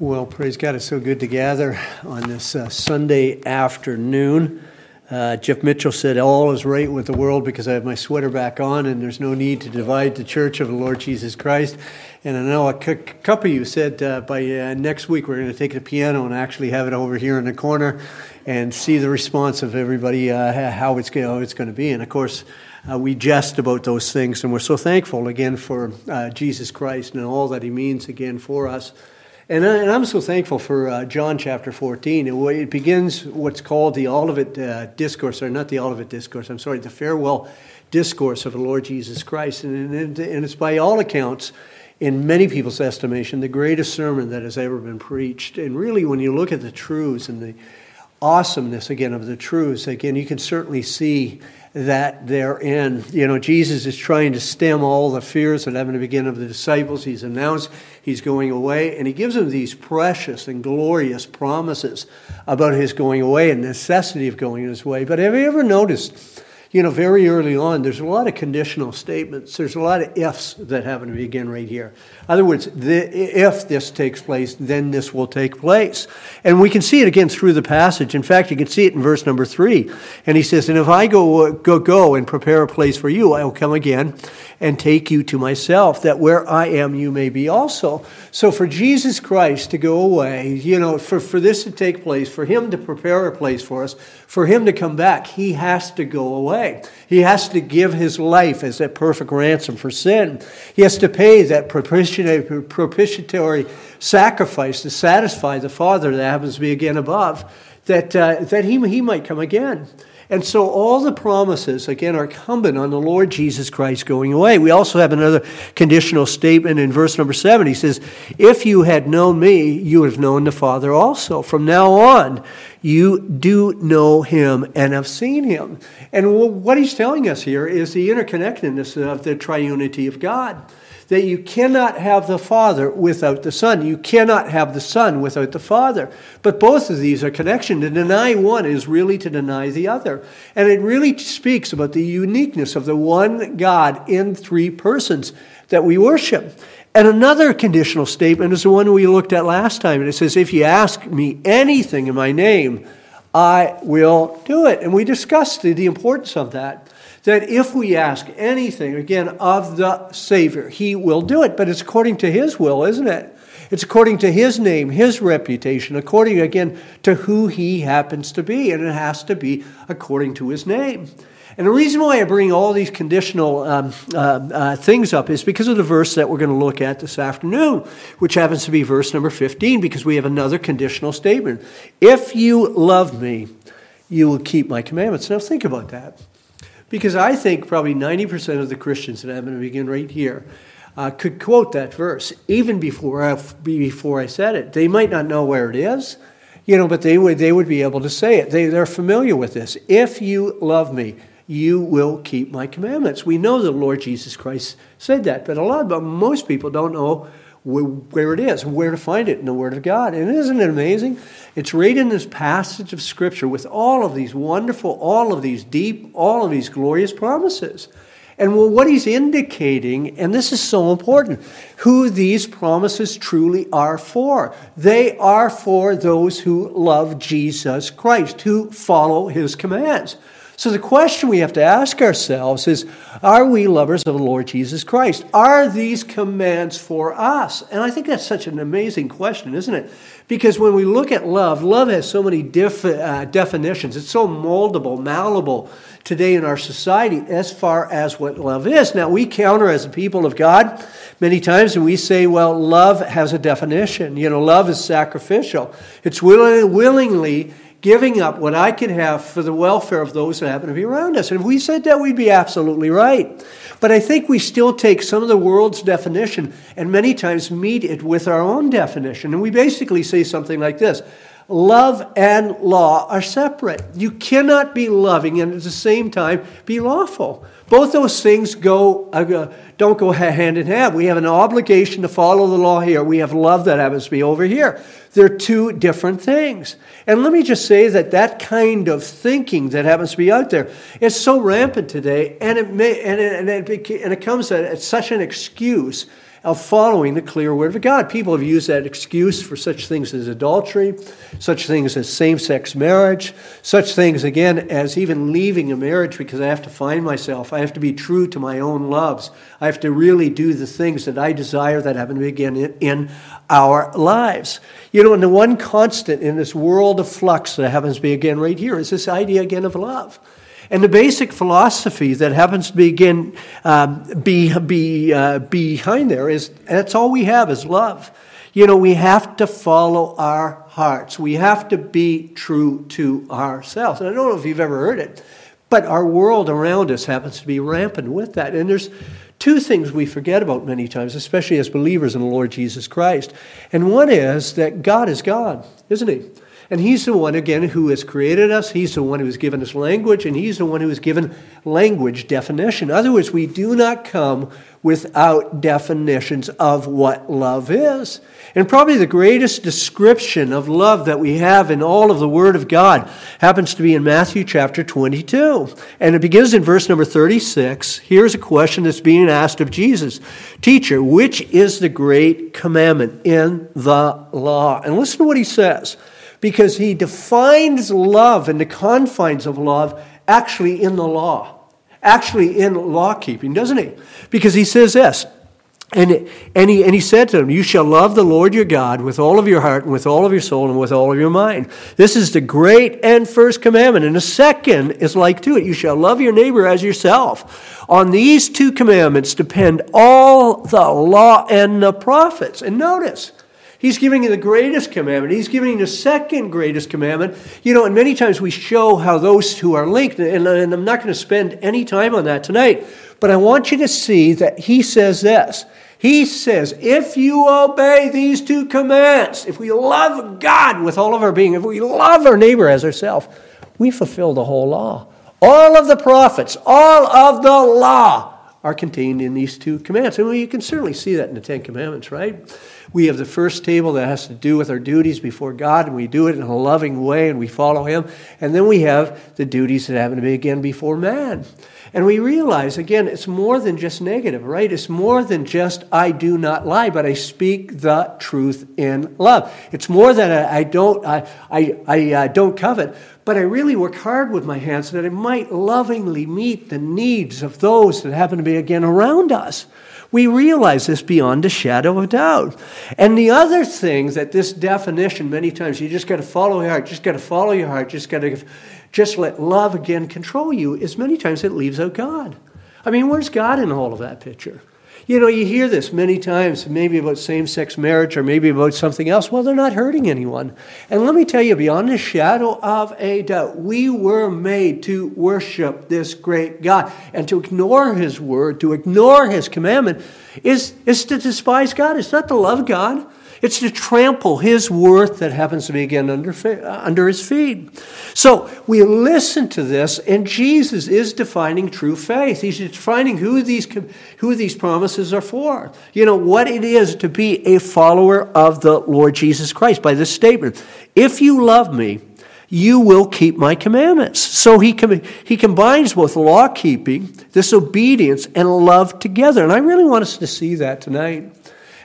Well, praise God, it's so good to gather on this uh, Sunday afternoon. Uh, Jeff Mitchell said, All is right with the world because I have my sweater back on and there's no need to divide the church of the Lord Jesus Christ. And I know a c- couple of you said uh, by uh, next week we're going to take the piano and actually have it over here in the corner and see the response of everybody, uh, how, it's, it's going to be. And of course, uh, we jest about those things, and we're so thankful again for Jesus Christ and all that He means again for us. And, I, am so thankful for uh, John chapter 14. It, begins what's called the Olivet uh, Discourse, or not the Olivet Discourse, I'm sorry, the farewell discourse of the Lord Jesus Christ. And, and, and it's by all accounts, in many people's estimation, the greatest sermon that has ever been preached. And really, when you look at the truths and the awesomeness again of the truths, again, you can certainly see that therein. You know, Jesus is trying to stem all the fears that have to begin of the disciples. He's announced he's going away, and he gives them these precious and glorious promises about his going away and necessity of going his way. But have you ever noticed? You know, very early on, there's a lot of conditional statements. There's a lot of ifs that happen to begin right here. In other words, the, if this takes place, then this will take place. And we can see it again through the passage. In fact, you can see it in verse number three. And he says, And if I go, go, go and prepare a place for you, I will come again and take you to myself, that where I am, you may be also. So for Jesus Christ to go away, you know, for, for this to take place, for him to prepare a place for us, for him to come back, he has to go away. He has to give his life as a perfect ransom for sin. He has to pay that propitiation propitiatory sacrifice to satisfy the Father that happens to be again above, that, uh, that he, he might come again. And so all the promises, again, are incumbent on the Lord Jesus Christ going away. We also have another conditional statement in verse number seven. He says, If you had known me, you would have known the Father also. From now on, you do know him and have seen him. And what he's telling us here is the interconnectedness of the triunity of God that you cannot have the Father without the Son. You cannot have the Son without the Father. But both of these are connection. To deny one is really to deny the other. And it really speaks about the uniqueness of the one God in three persons that we worship. And another conditional statement is the one we looked at last time. And it says, If you ask me anything in my name, I will do it. And we discussed the importance of that that if we ask anything, again, of the Savior, He will do it. But it's according to His will, isn't it? It's according to His name, His reputation, according, again, to who He happens to be. And it has to be according to His name. And the reason why I bring all these conditional um, uh, uh, things up is because of the verse that we're going to look at this afternoon, which happens to be verse number 15, because we have another conditional statement. If you love me, you will keep my commandments. Now, think about that. Because I think probably 90% of the Christians, and I'm going to begin right here, uh, could quote that verse even before I, before I said it. They might not know where it is, you know, but they would, they would be able to say it. They, they're familiar with this. If you love me, you will keep my commandments. We know the Lord Jesus Christ said that, but a lot, but most people don't know where it is, where to find it in the Word of God. And isn't it amazing? It's right in this passage of Scripture with all of these wonderful, all of these deep, all of these glorious promises. And well, what he's indicating, and this is so important, who these promises truly are for. They are for those who love Jesus Christ, who follow his commands. So the question we have to ask ourselves is Are we lovers of the Lord Jesus Christ? Are these commands for us? And I think that's such an amazing question, isn't it? Because when we look at love, love has so many uh, definitions. It's so moldable, malleable today in our society as far as what love is. Now, we counter as a people of God many times and we say, well, love has a definition. You know, love is sacrificial, it's willing willingly giving up what I could have for the welfare of those that happen to be around us. And if we said that, we'd be absolutely right. But I think we still take some of the world's definition and many times meet it with our own definition. And we basically say something like this Love and law are separate. You cannot be loving and at the same time be lawful. Both those things go, uh, don't go hand in hand. We have an obligation to follow the law here. We have love that happens to be over here. They're two different things. And let me just say that that kind of thinking that happens to be out there is so rampant today, and it, may, and it, and it, and it comes at such an excuse of following the clear word of God. People have used that excuse for such things as adultery, such things as same sex marriage, such things, again, as even leaving a marriage because I have to find myself. I have to be true to my own loves. I have to really do the things that I desire that happen to begin in, in our lives. You know, and the one constant in this world of flux that happens to be again right here is this idea again of love. And the basic philosophy that happens to begin um, be, be, uh, behind there is that's all we have is love. You know, we have to follow our hearts. We have to be true to ourselves. And I don't know if you've ever heard it, but our world around us happens to be rampant with that. And there's two things we forget about many times, especially as believers in the Lord Jesus Christ. And one is that God is God, isn't He? And He's the one, again, who has created us. He's the one who has given us language, and He's the one who has given language definition. In other words, we do not come without definitions of what love is. And probably the greatest description of love that we have in all of the Word of God happens to be in Matthew chapter 22. And it begins in verse number 36. Here's a question that's being asked of Jesus Teacher, which is the great commandment in the law? And listen to what he says because he defines love and the confines of love actually in the law, actually in law keeping, doesn't he? Because he says this. And, and, he, and he said to them, You shall love the Lord your God with all of your heart and with all of your soul and with all of your mind. This is the great and first commandment. And the second is like to it You shall love your neighbor as yourself. On these two commandments depend all the law and the prophets. And notice, He's giving you the greatest commandment. He's giving you the second greatest commandment. You know, and many times we show how those two are linked, and, and I'm not going to spend any time on that tonight, but I want you to see that he says this. He says, if you obey these two commands, if we love God with all of our being, if we love our neighbor as ourselves, we fulfill the whole law. All of the prophets, all of the law are contained in these two commands. And you can certainly see that in the Ten Commandments, right? We have the first table that has to do with our duties before God, and we do it in a loving way, and we follow Him. And then we have the duties that happen to be again before man. And we realize, again, it's more than just negative, right? It's more than just, I do not lie, but I speak the truth in love. It's more than I, I don't, I, I, I uh, don't covet, but I really work hard with my hands so that I might lovingly meet the needs of those that happen to be, again, around us. We realize this beyond a shadow of doubt. And the other thing that this definition, many times, you just got to follow your heart, just got to follow your heart, just got to just let love again control you, is many times it leaves out God. I mean, where's God in all of that picture? You know, you hear this many times, maybe about same sex marriage or maybe about something else. Well, they're not hurting anyone. And let me tell you, beyond a shadow of a doubt, we were made to worship this great God. And to ignore his word, to ignore his commandment, is, is to despise God. It's not to love God. It's to trample his worth that happens to be again under, uh, under his feet. So we listen to this, and Jesus is defining true faith. He's defining who these, who these promises are for. You know, what it is to be a follower of the Lord Jesus Christ by this statement If you love me, you will keep my commandments. So he, com- he combines both law keeping, this obedience, and love together. And I really want us to see that tonight.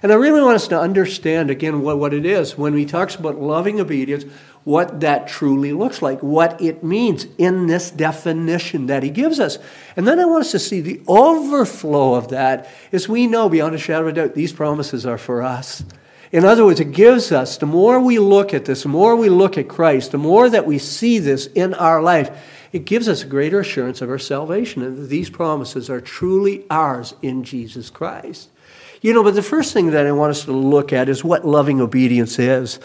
And I really want us to understand again what, what it is when he talks about loving obedience, what that truly looks like, what it means in this definition that he gives us. And then I want us to see the overflow of that as we know beyond a shadow of a doubt these promises are for us. In other words, it gives us, the more we look at this, the more we look at Christ, the more that we see this in our life, it gives us a greater assurance of our salvation and that these promises are truly ours in Jesus Christ. You know, but the first thing that I want us to look at is what loving obedience is.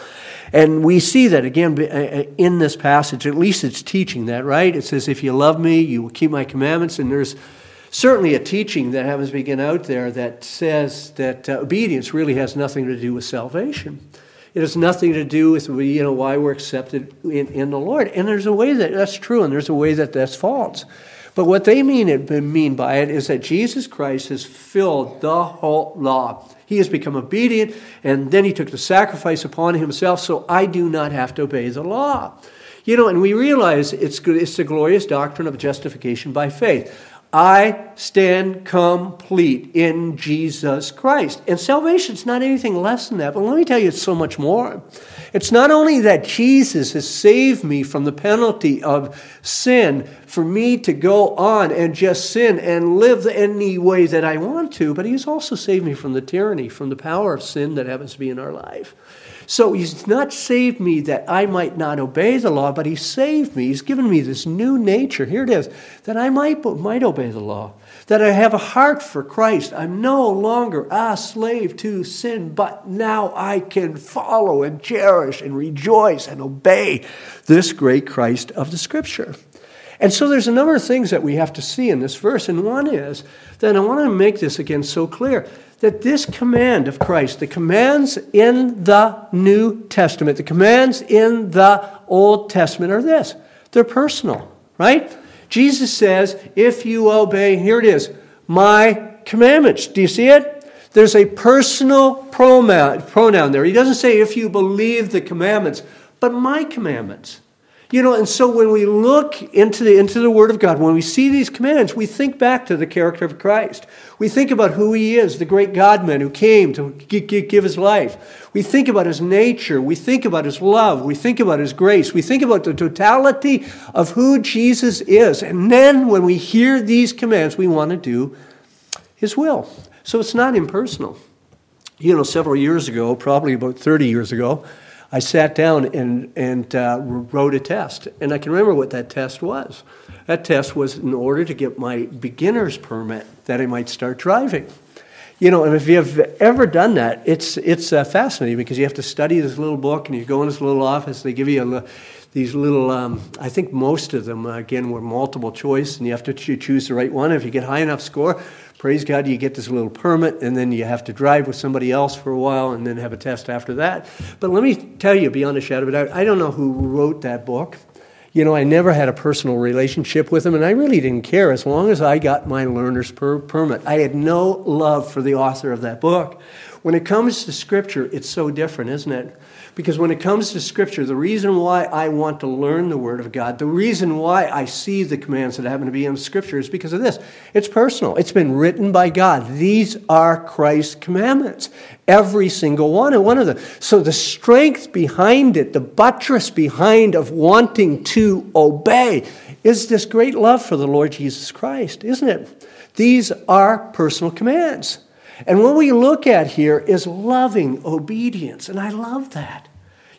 And we see that again uh, uh, in this passage, at least it's teaching that, right? It says, If you love me, you will keep my commandments. And there's certainly a teaching that happens to begin out there that says that uh, obedience really has nothing to do with salvation. It has nothing to do with you know why we're accepted in, in the Lord. And there's a way that that's true, and there's a way that that's false. But what they mean, it, mean by it is that Jesus Christ has filled the whole law. He has become obedient, and then he took the sacrifice upon himself, so I do not have to obey the law. You know, and we realize it's, it's the glorious doctrine of justification by faith. I stand complete in Jesus Christ. And salvation is not anything less than that, but let me tell you, it's so much more. It's not only that Jesus has saved me from the penalty of sin for me to go on and just sin and live any way that I want to, but He has also saved me from the tyranny, from the power of sin that happens to be in our life. So he's not saved me that I might not obey the law, but he saved me. He's given me this new nature. Here it is that I might, might obey the law, that I have a heart for Christ. I'm no longer a slave to sin, but now I can follow and cherish and rejoice and obey this great Christ of the Scripture. And so there's a number of things that we have to see in this verse, and one is that I want to make this again so clear that this command of Christ, the commands in the New Testament, the commands in the Old Testament are this they're personal, right? Jesus says, if you obey, here it is, my commandments. Do you see it? There's a personal pronoun there. He doesn't say if you believe the commandments, but my commandments. You know, and so when we look into the, into the Word of God, when we see these commands, we think back to the character of Christ. We think about who He is, the great God man who came to give His life. We think about His nature. We think about His love. We think about His grace. We think about the totality of who Jesus is. And then when we hear these commands, we want to do His will. So it's not impersonal. You know, several years ago, probably about 30 years ago, I sat down and, and uh, wrote a test. And I can remember what that test was. That test was in order to get my beginner's permit that I might start driving. You know, and if you've ever done that, it's, it's uh, fascinating because you have to study this little book and you go in this little office, they give you a, these little, um, I think most of them, uh, again, were multiple choice, and you have to choose the right one. If you get high enough score, praise God, you get this little permit, and then you have to drive with somebody else for a while and then have a test after that. But let me tell you, beyond a shadow of a doubt, I don't know who wrote that book. You know, I never had a personal relationship with him, and I really didn't care as long as I got my learner's per- permit. I had no love for the author of that book. When it comes to Scripture, it's so different, isn't it? Because when it comes to Scripture, the reason why I want to learn the Word of God, the reason why I see the commands that happen to be in Scripture is because of this. It's personal, it's been written by God. These are Christ's commandments, every single one and one of them. So the strength behind it, the buttress behind of wanting to obey, is this great love for the Lord Jesus Christ, isn't it? These are personal commands. And what we look at here is loving obedience, and I love that.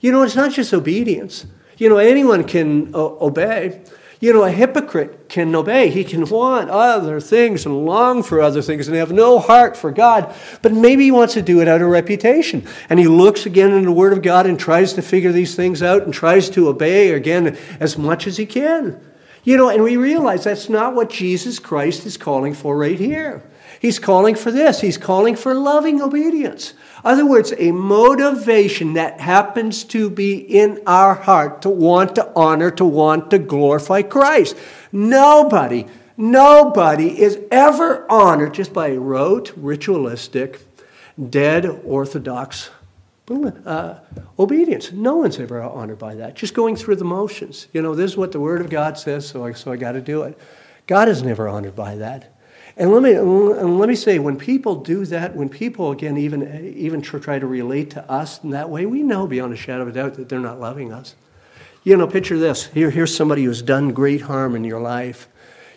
You know, it's not just obedience. You know, anyone can uh, obey. You know, a hypocrite can obey. He can want other things and long for other things and have no heart for God, but maybe he wants to do it out of reputation. And he looks again in the Word of God and tries to figure these things out and tries to obey again as much as he can. You know, and we realize that's not what Jesus Christ is calling for right here. He's calling for this. He's calling for loving obedience. Other words, a motivation that happens to be in our heart to want to honor, to want to glorify Christ. Nobody, nobody is ever honored just by rote, ritualistic, dead, orthodox uh, obedience. No one's ever honored by that. Just going through the motions. You know, this is what the Word of God says, so I, so I got to do it. God is never honored by that. And let me, and let me say, when people do that, when people, again, even, even try to relate to us in that way, we know beyond a shadow of a doubt that they're not loving us. You know, picture this. Here, here's somebody who's done great harm in your life.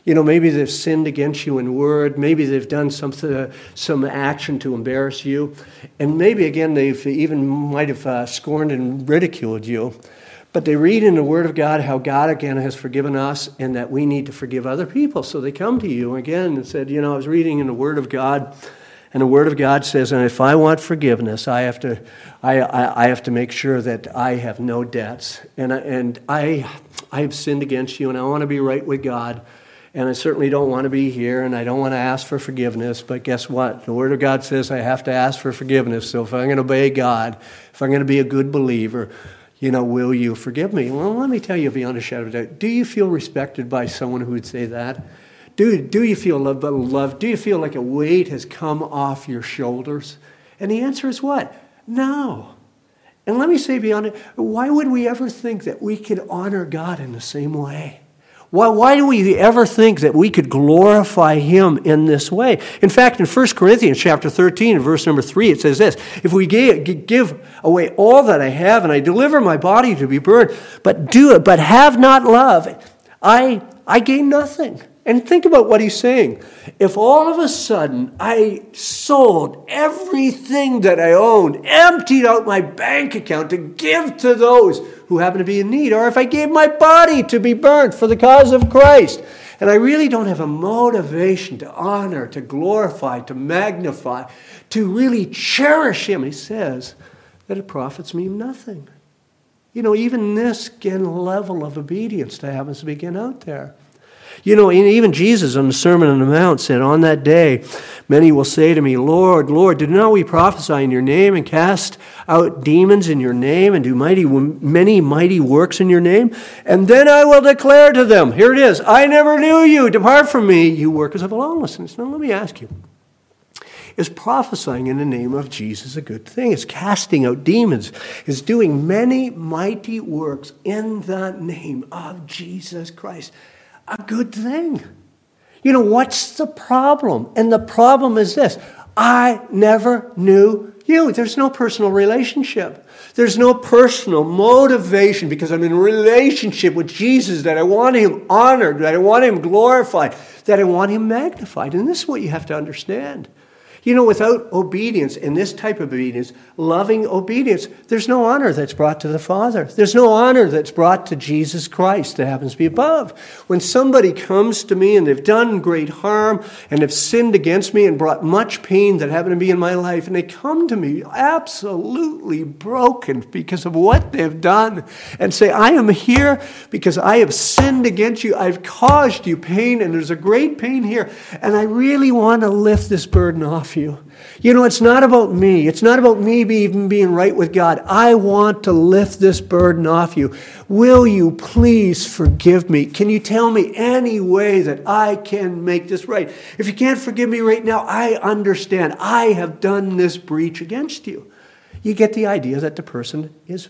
You know, maybe they've sinned against you in word. Maybe they've done something, some action to embarrass you. And maybe, again, they've even might have uh, scorned and ridiculed you. But they read in the Word of God how God again has forgiven us and that we need to forgive other people. So they come to you again and said, You know, I was reading in the Word of God, and the Word of God says, and if I want forgiveness, I have to, I, I, I have to make sure that I have no debts. And, I, and I, I have sinned against you, and I want to be right with God. And I certainly don't want to be here, and I don't want to ask for forgiveness. But guess what? The Word of God says I have to ask for forgiveness. So if I'm going to obey God, if I'm going to be a good believer, you know, will you forgive me? Well, let me tell you beyond a shadow of a doubt, do you feel respected by someone who would say that? Do, do you feel loved, loved? Do you feel like a weight has come off your shoulders? And the answer is what? No. And let me say beyond it, why would we ever think that we could honor God in the same way? Why, why do we ever think that we could glorify him in this way? In fact, in 1 Corinthians chapter 13, verse number 3, it says this If we give away all that I have and I deliver my body to be burned, but do it, but have not love, I, I gain nothing. And think about what he's saying. If all of a sudden I sold everything that I owned, emptied out my bank account to give to those who happen to be in need, or if I gave my body to be burnt for the cause of Christ, and I really don't have a motivation to honor, to glorify, to magnify, to really cherish Him, he says that it profits me nothing. You know, even this again level of obedience that happens to begin out there. You know, even Jesus on the Sermon on the Mount said, On that day, many will say to me, Lord, Lord, did not we prophesy in your name and cast out demons in your name and do mighty, many mighty works in your name? And then I will declare to them, Here it is, I never knew you. Depart from me, you workers of lawlessness. Now, let me ask you. Is prophesying in the name of Jesus a good thing? Is casting out demons? Is doing many mighty works in the name of Jesus Christ? A good thing. You know, what's the problem? And the problem is this I never knew you. There's no personal relationship. There's no personal motivation because I'm in relationship with Jesus that I want Him honored, that I want Him glorified, that I want Him magnified. And this is what you have to understand. You know, without obedience, and this type of obedience, loving obedience, there's no honor that's brought to the Father. There's no honor that's brought to Jesus Christ that happens to be above. When somebody comes to me and they've done great harm and have sinned against me and brought much pain that happened to be in my life, and they come to me absolutely broken because of what they've done and say, I am here because I have sinned against you. I've caused you pain, and there's a great pain here, and I really want to lift this burden off you. You know, it's not about me. It's not about me even being right with God. I want to lift this burden off you. Will you please forgive me? Can you tell me any way that I can make this right? If you can't forgive me right now, I understand. I have done this breach against you. You get the idea that the person is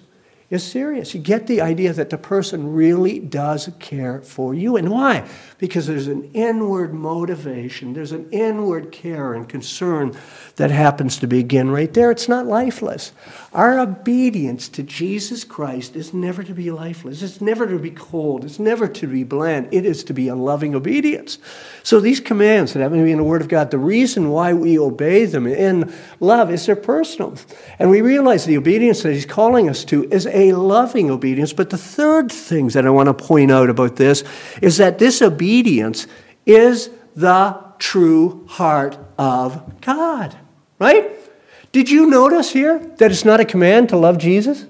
is serious. You get the idea that the person really does care for you. And why? Because there's an inward motivation, there's an inward care and concern that happens to begin right there. It's not lifeless. Our obedience to Jesus Christ is never to be lifeless, it's never to be cold, it's never to be bland. It is to be a loving obedience. So these commands that happen to be in the Word of God, the reason why we obey them in love is they're personal. And we realize the obedience that He's calling us to is a loving obedience. But the third thing that I want to point out about this is that this obedience is the true heart of God, right? Did you notice here that it's not a command to love Jesus?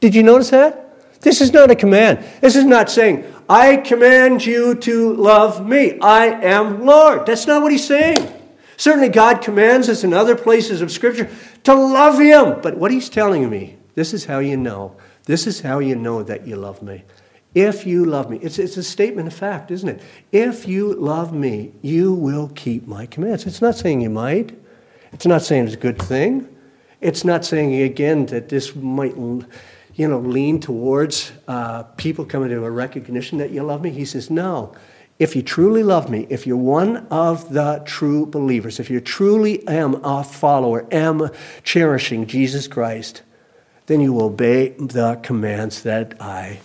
Did you notice that? This is not a command. This is not saying, I command you to love me. I am Lord. That's not what he's saying. Certainly, God commands us in other places of Scripture to love Him. But what He's telling me this is how you know. This is how you know that you love me. If you love me, it's, it's a statement of fact, isn't it? If you love me, you will keep my commands. It's not saying you might, it's not saying it's a good thing. It's not saying, again, that this might you know, lean towards uh, people coming to a recognition that you love me. He says, no. If you truly love me, if you're one of the true believers, if you truly am a follower, am cherishing Jesus Christ, then you obey the commands that I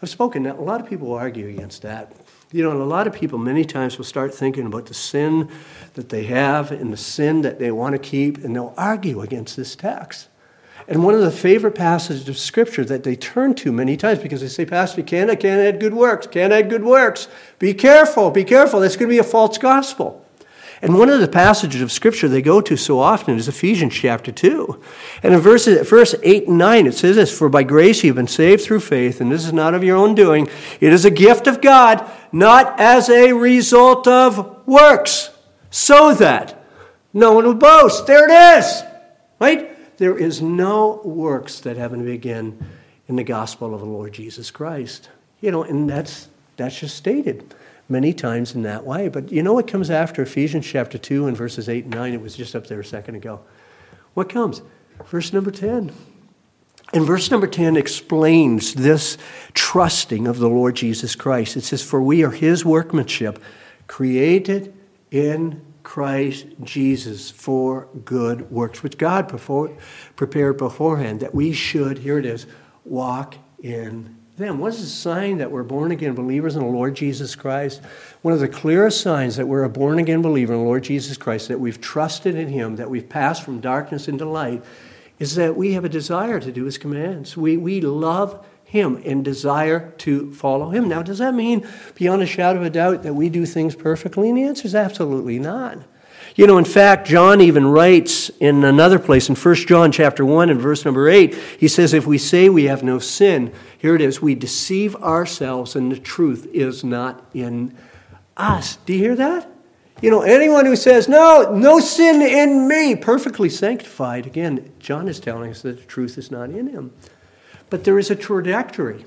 have spoken. Now, a lot of people argue against that. You know, and a lot of people many times will start thinking about the sin that they have and the sin that they want to keep, and they'll argue against this text. And one of the favorite passages of Scripture that they turn to many times because they say, Pastor, can't, I can't add good works, can't add good works. Be careful, be careful. That's going to be a false gospel. And one of the passages of Scripture they go to so often is Ephesians chapter 2. And in verses, verse 8 and 9, it says this For by grace you have been saved through faith, and this is not of your own doing. It is a gift of God, not as a result of works, so that no one will boast. There it is. Right? There is no works that happen to begin in the gospel of the Lord Jesus Christ. You know, and that's, that's just stated many times in that way. But you know what comes after Ephesians chapter 2 and verses 8 and 9? It was just up there a second ago. What comes? Verse number 10. And verse number 10 explains this trusting of the Lord Jesus Christ. It says, For we are his workmanship, created in Christ Jesus for good works, which God prepared beforehand, that we should, here it is, walk in them. What is the sign that we're born again believers in the Lord Jesus Christ? One of the clearest signs that we're a born again believer in the Lord Jesus Christ, that we've trusted in Him, that we've passed from darkness into light, is that we have a desire to do His commands. We, we love Him and desire to follow Him. Now, does that mean, beyond a shadow of a doubt, that we do things perfectly? And the answer is absolutely not. You know, in fact, John even writes in another place, in 1 John chapter 1 and verse number 8, he says, If we say we have no sin, here it is, we deceive ourselves and the truth is not in us. Do you hear that? You know, anyone who says, no, no sin in me, perfectly sanctified, again, John is telling us that the truth is not in him. But there is a trajectory.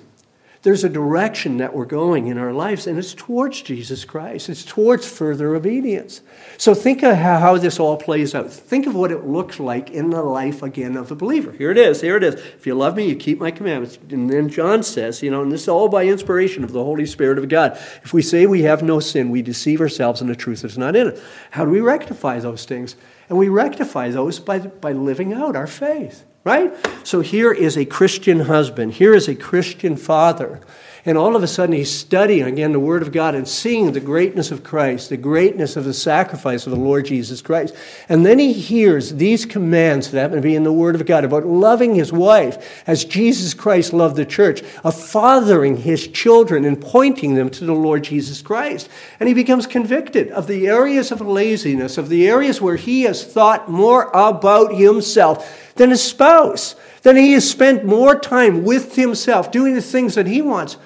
There's a direction that we're going in our lives, and it's towards Jesus Christ. It's towards further obedience. So think of how, this all plays out. Think of what it looks like in the life again of the believer. Here it is. Here it is. If you love me, you keep my commandments. And then John says, you know, and this is all by inspiration of the Holy Spirit of God. If we say we have no sin, we deceive ourselves, and the truth is not in it. How do we rectify those things? And we rectify those by, by living out our faith right? So here is a Christian husband, here is a Christian father. And all of a sudden, he's studying again the Word of God and seeing the greatness of Christ, the greatness of the sacrifice of the Lord Jesus Christ. And then he hears these commands that happen to be in the Word of God about loving his wife as Jesus Christ loved the church, of fathering his children and pointing them to the Lord Jesus Christ. And he becomes convicted of the areas of laziness, of the areas where he has thought more about himself than his spouse. Then he has spent more time with himself, doing the things that he wants,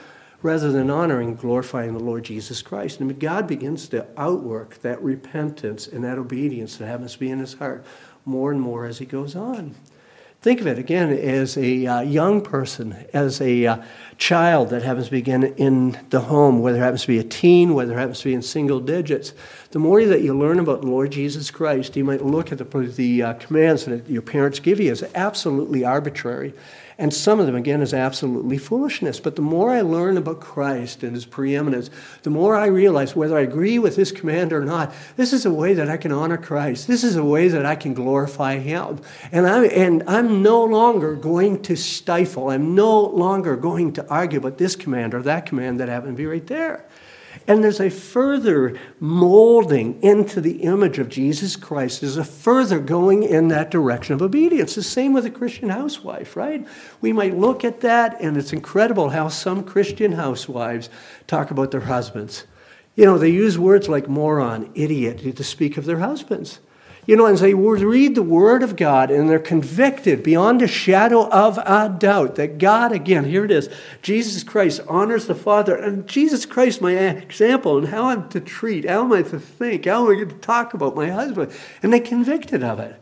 rather than honoring glorifying the Lord Jesus Christ. And God begins to outwork that repentance and that obedience that happens to be in his heart more and more as he goes on. Think of it again as a uh, young person, as a uh, child that happens to begin in the home, whether it happens to be a teen, whether it happens to be in single digits. The more that you learn about the Lord Jesus Christ, you might look at the, the uh, commands that your parents give you as absolutely arbitrary. And some of them, again, is absolutely foolishness. But the more I learn about Christ and his preeminence, the more I realize whether I agree with his command or not, this is a way that I can honor Christ. This is a way that I can glorify him. And I'm, and I'm no longer going to stifle, I'm no longer going to argue about this command or that command that happened to be right there. And there's a further molding into the image of Jesus Christ. There's a further going in that direction of obedience. The same with a Christian housewife, right? We might look at that, and it's incredible how some Christian housewives talk about their husbands. You know, they use words like moron, idiot to speak of their husbands. You know, as they read the Word of God and they're convicted beyond a shadow of a doubt that God, again, here it is, Jesus Christ honors the Father, and Jesus Christ, my example, and how I'm to treat, how am I to think, how am I to talk about my husband, and they're convicted of it.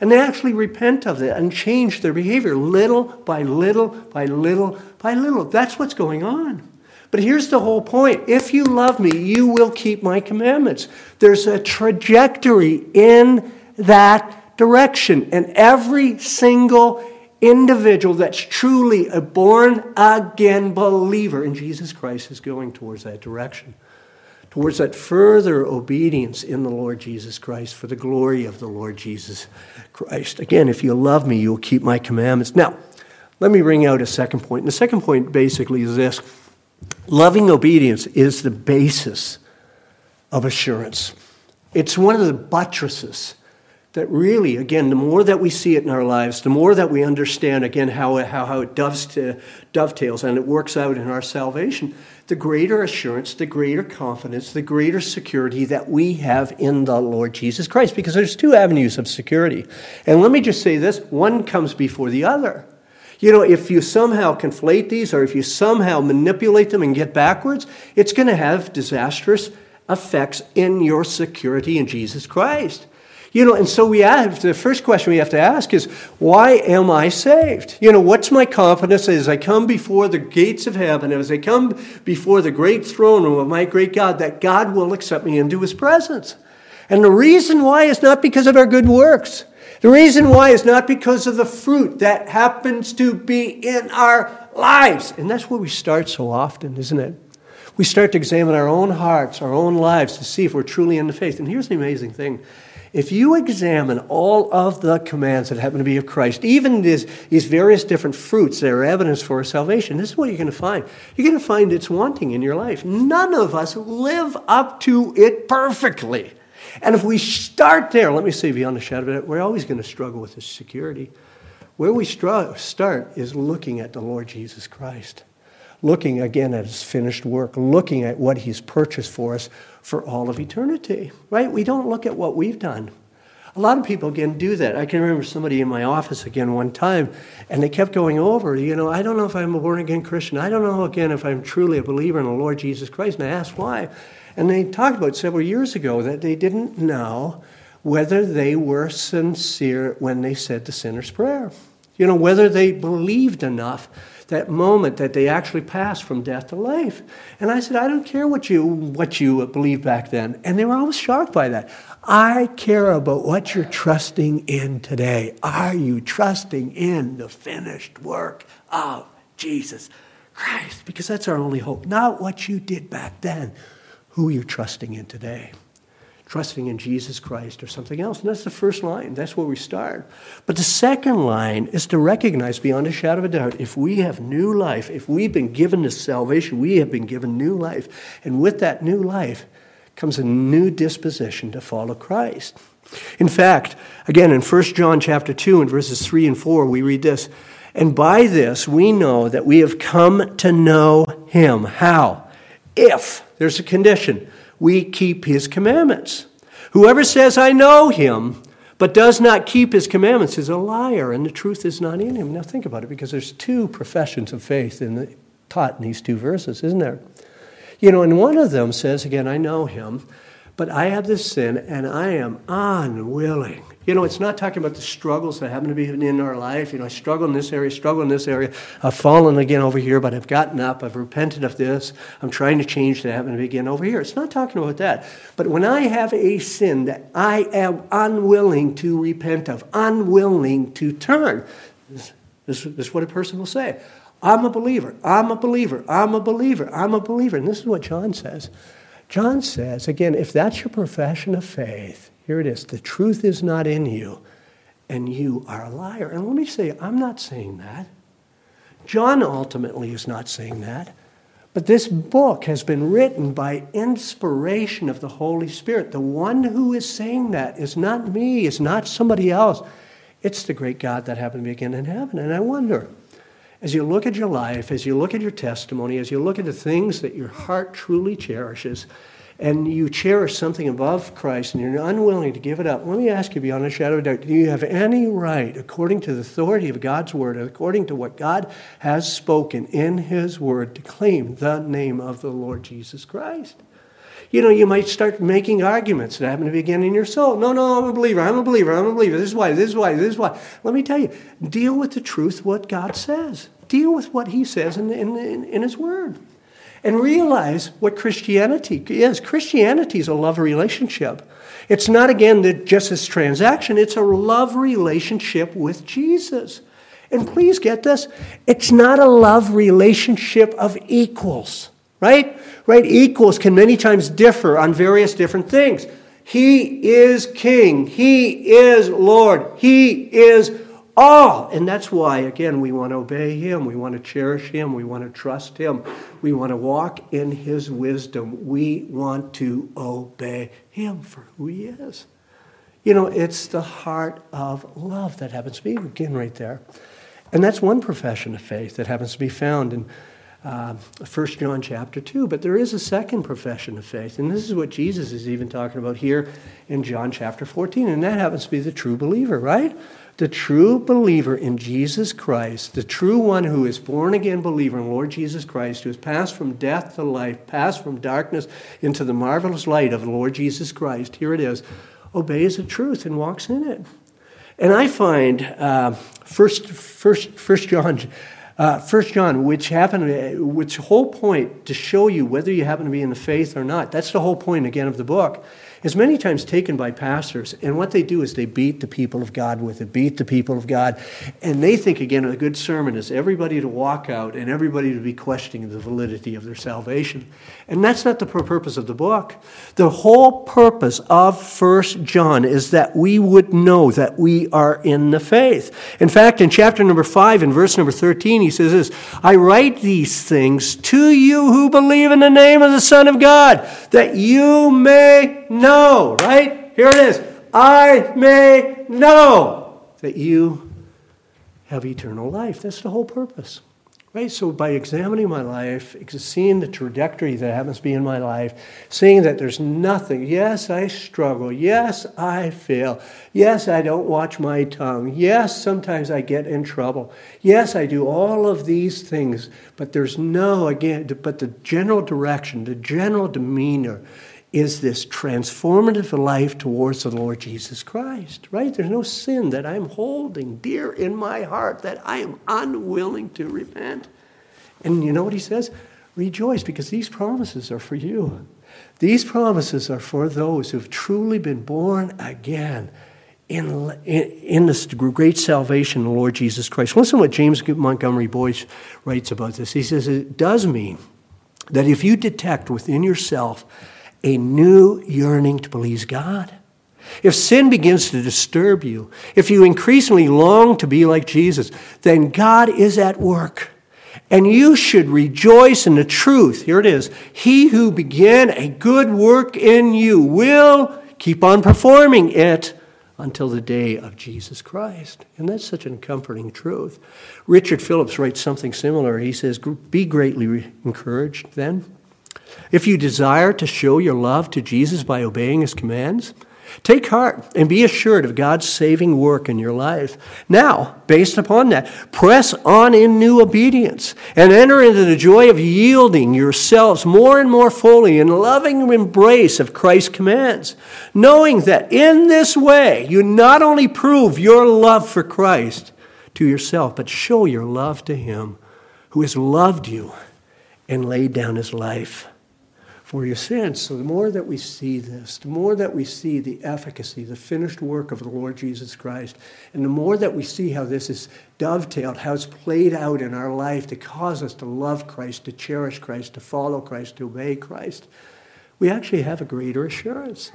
And they actually repent of it and change their behavior little by little by little by little. That's what's going on. But here's the whole point if you love me, you will keep my commandments. There's a trajectory in that direction. And every single individual that's truly a born again believer in Jesus Christ is going towards that direction, towards that further obedience in the Lord Jesus Christ for the glory of the Lord Jesus Christ. Again, if you love me, you'll keep my commandments. Now, let me bring out a second point. And the second point basically is this Loving obedience is the basis of assurance. It's one of the buttresses that really, again, the more that we see it in our lives, the more that we understand, again, how, how, how it dovetails and it works out in our salvation, the greater assurance, the greater confidence, the greater security that we have in the Lord Jesus Christ. Because there's two avenues of security. And let me just say this one comes before the other. You know, if you somehow conflate these or if you somehow manipulate them and get backwards, it's going to have disastrous effects in your security in Jesus Christ. You know, and so we have the first question we have to ask is, why am I saved? You know, what's my confidence as I come before the gates of heaven, as I come before the great throne room of my great God, that God will accept me into his presence? And the reason why is not because of our good works. The reason why is not because of the fruit that happens to be in our lives. And that's where we start so often, isn't it? We start to examine our own hearts, our own lives to see if we're truly in the faith. And here's the amazing thing if you examine all of the commands that happen to be of Christ, even these, these various different fruits that are evidence for salvation, this is what you're going to find. You're going to find it's wanting in your life. None of us live up to it perfectly. And if we start there, let me say beyond a shadow of it, we're always going to struggle with this security. Where we start is looking at the Lord Jesus Christ, looking again at his finished work, looking at what he's purchased for us for all of eternity, right? We don't look at what we've done. A lot of people, again, do that. I can remember somebody in my office again one time, and they kept going over, you know, I don't know if I'm a born again Christian. I don't know, again, if I'm truly a believer in the Lord Jesus Christ. And I asked why. And they talked about several years ago that they didn't know whether they were sincere when they said the sinner's prayer. You know, whether they believed enough that moment that they actually passed from death to life. And I said, I don't care what you what you believed back then. And they were always shocked by that. I care about what you're trusting in today. Are you trusting in the finished work of Jesus Christ? Because that's our only hope. Not what you did back then, who are you're trusting in today. Trusting in Jesus Christ or something else. And that's the first line. That's where we start. But the second line is to recognize beyond a shadow of a doubt if we have new life, if we've been given this salvation, we have been given new life. And with that new life comes a new disposition to follow Christ. In fact, again in 1 John chapter 2 and verses 3 and 4, we read this. And by this we know that we have come to know him. How? If, there's a condition, we keep his commandments. Whoever says, I know him, but does not keep his commandments is a liar, and the truth is not in him. Now think about it, because there's two professions of faith in the, taught in these two verses, isn't there? You know, and one of them says, again, I know him, but I have this sin, and I am unwilling you know, it's not talking about the struggles that happen to be in our life. You know, I struggle in this area, struggle in this area. I've fallen again over here, but I've gotten up. I've repented of this. I'm trying to change that happen to be again over here. It's not talking about that. But when I have a sin that I am unwilling to repent of, unwilling to turn, this, this, this is what a person will say. I'm a believer. I'm a believer. I'm a believer. I'm a believer. And this is what John says. John says, again, if that's your profession of faith, here it is. The truth is not in you, and you are a liar. And let me say, I'm not saying that. John ultimately is not saying that. But this book has been written by inspiration of the Holy Spirit. The one who is saying that is not me, is not somebody else. It's the great God that happened to be again in heaven. And I wonder, as you look at your life, as you look at your testimony, as you look at the things that your heart truly cherishes, and you cherish something above Christ and you're unwilling to give it up, let me ask you beyond a shadow of doubt do you have any right, according to the authority of God's word, according to what God has spoken in his word, to claim the name of the Lord Jesus Christ? You know, you might start making arguments that happen to begin in your soul. No, no, I'm a believer. I'm a believer. I'm a believer. This is why. This is why. This is why. Let me tell you, deal with the truth, what God says. Deal with what He says in, in, in His Word and realize what Christianity is. Christianity is a love relationship. It's not, again, the, just this transaction, it's a love relationship with Jesus. And please get this it's not a love relationship of equals, right? Right? Equals can many times differ on various different things. He is King, He is Lord, He is all. And that's why, again, we want to obey Him. We want to cherish Him. We want to trust Him. We want to walk in His wisdom. We want to obey Him for who He is. You know, it's the heart of love that happens to be, again, right there. And that's one profession of faith that happens to be found in uh, 1 John chapter 2. But there is a second profession of faith, and this is what Jesus is even talking about here in John chapter 14, and that happens to be the true believer, right? the true believer in Jesus Christ, the true one who is born again believer in Lord Jesus Christ, who has passed from death to life, passed from darkness into the marvelous light of the Lord Jesus Christ, here it is, obeys the truth and walks in it. And I find uh, first, first, first John, uh, First John, which happened, which whole point to show you whether you happen to be in the faith or not. That's the whole point again of the book is many times taken by pastors, and what they do is they beat the people of God with it, beat the people of God. And they think, again, a good sermon is everybody to walk out and everybody to be questioning the validity of their salvation. And that's not the purpose of the book. The whole purpose of First John is that we would know that we are in the faith. In fact, in chapter number 5, in verse number 13, he says this I write these things to you who believe in the name of the Son of God, that you may know, right? Here it is. I may know that you have eternal life. That's the whole purpose. Right? So by examining my life, seeing the trajectory that happens to be in my life, seeing that there's nothing. Yes, I struggle. Yes, I fail. Yes, I don't watch my tongue. Yes, sometimes I get in trouble. Yes, I do all of these things, but there's no, again, but the general direction, the general demeanor is this transformative life towards the Lord Jesus Christ, right? There's no sin that I'm holding dear in my heart that I am unwilling to repent. And you know what he says? Rejoice because these promises are for you. These promises are for those who've truly been born again in, in, in, this great salvation, of the Lord Jesus Christ. Listen to what James Montgomery Boice writes about this. He says, It does mean that if you detect within yourself a new yearning to please God. If sin begins to disturb you, if you increasingly long to be like Jesus, then God is at work. And you should rejoice in the truth. Here it is. He who began a good work in you will keep on performing it until the day of Jesus Christ. And that's such a comforting truth. Richard Phillips writes something similar. He says, Be greatly encouraged then if you desire to show your love to Jesus by obeying his commands, take heart and be assured of God's saving work in your life. Now, based upon that, press on in new obedience and enter into the joy of yielding yourselves more and more fully in loving embrace of Christ's commands, knowing that in this way you not only prove your love for Christ to yourself, but show your love to him who has loved you and laid down his life for your sins. So the more that we see this, the more that we see the efficacy, the finished work of the Lord Jesus Christ, and the more that we see how this is dovetailed, how it's played out in our life to cause us to love Christ, to cherish Christ, to follow Christ, to obey Christ, we actually have a greater assurance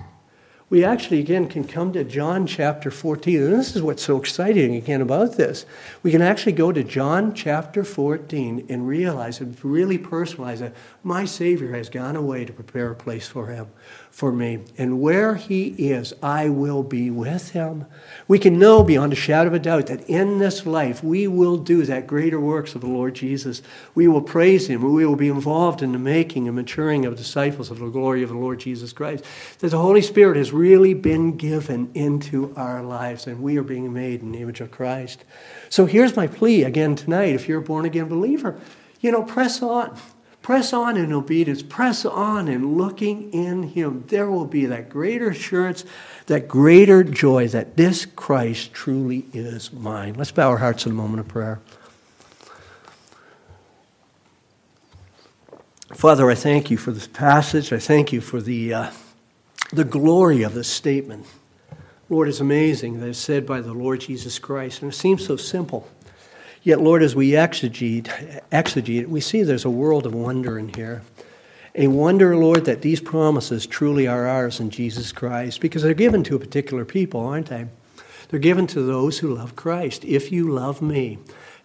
we actually, again, can come to John chapter 14. And this is what's so exciting, again, about this. We can actually go to John chapter 14 and realize and really personalize that my Savior has gone away to prepare a place for him for me. And where he is, I will be with him. We can know beyond a shadow of a doubt that in this life we will do that greater works of the Lord Jesus. We will praise him. We will be involved in the making and maturing of disciples of the glory of the Lord Jesus Christ. That the Holy Spirit has really been given into our lives and we are being made in the image of Christ. So here's my plea again tonight if you're a born again believer, you know, press on. Press on in obedience. Press on in looking in Him. There will be that greater assurance, that greater joy that this Christ truly is mine. Let's bow our hearts in a moment of prayer. Father, I thank you for this passage. I thank you for the, uh, the glory of this statement. Lord, it's amazing that it's said by the Lord Jesus Christ, and it seems so simple. Yet, Lord, as we exegete, exegete we see there's a world of wonder in here. A wonder, Lord, that these promises truly are ours in Jesus Christ because they're given to a particular people, aren't they? They're given to those who love Christ. If you love me,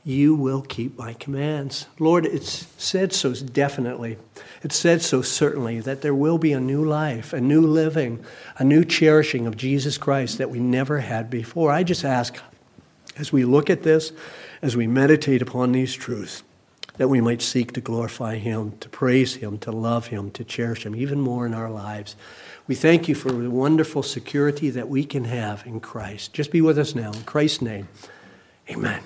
you will keep my commands. Lord, it's said so definitely. It's said so certainly that there will be a new life, a new living, a new cherishing of Jesus Christ that we never had before. I just ask, as we look at this, as we meditate upon these truths, that we might seek to glorify Him, to praise Him, to love Him, to cherish Him even more in our lives. We thank you for the wonderful security that we can have in Christ. Just be with us now. In Christ's name, amen.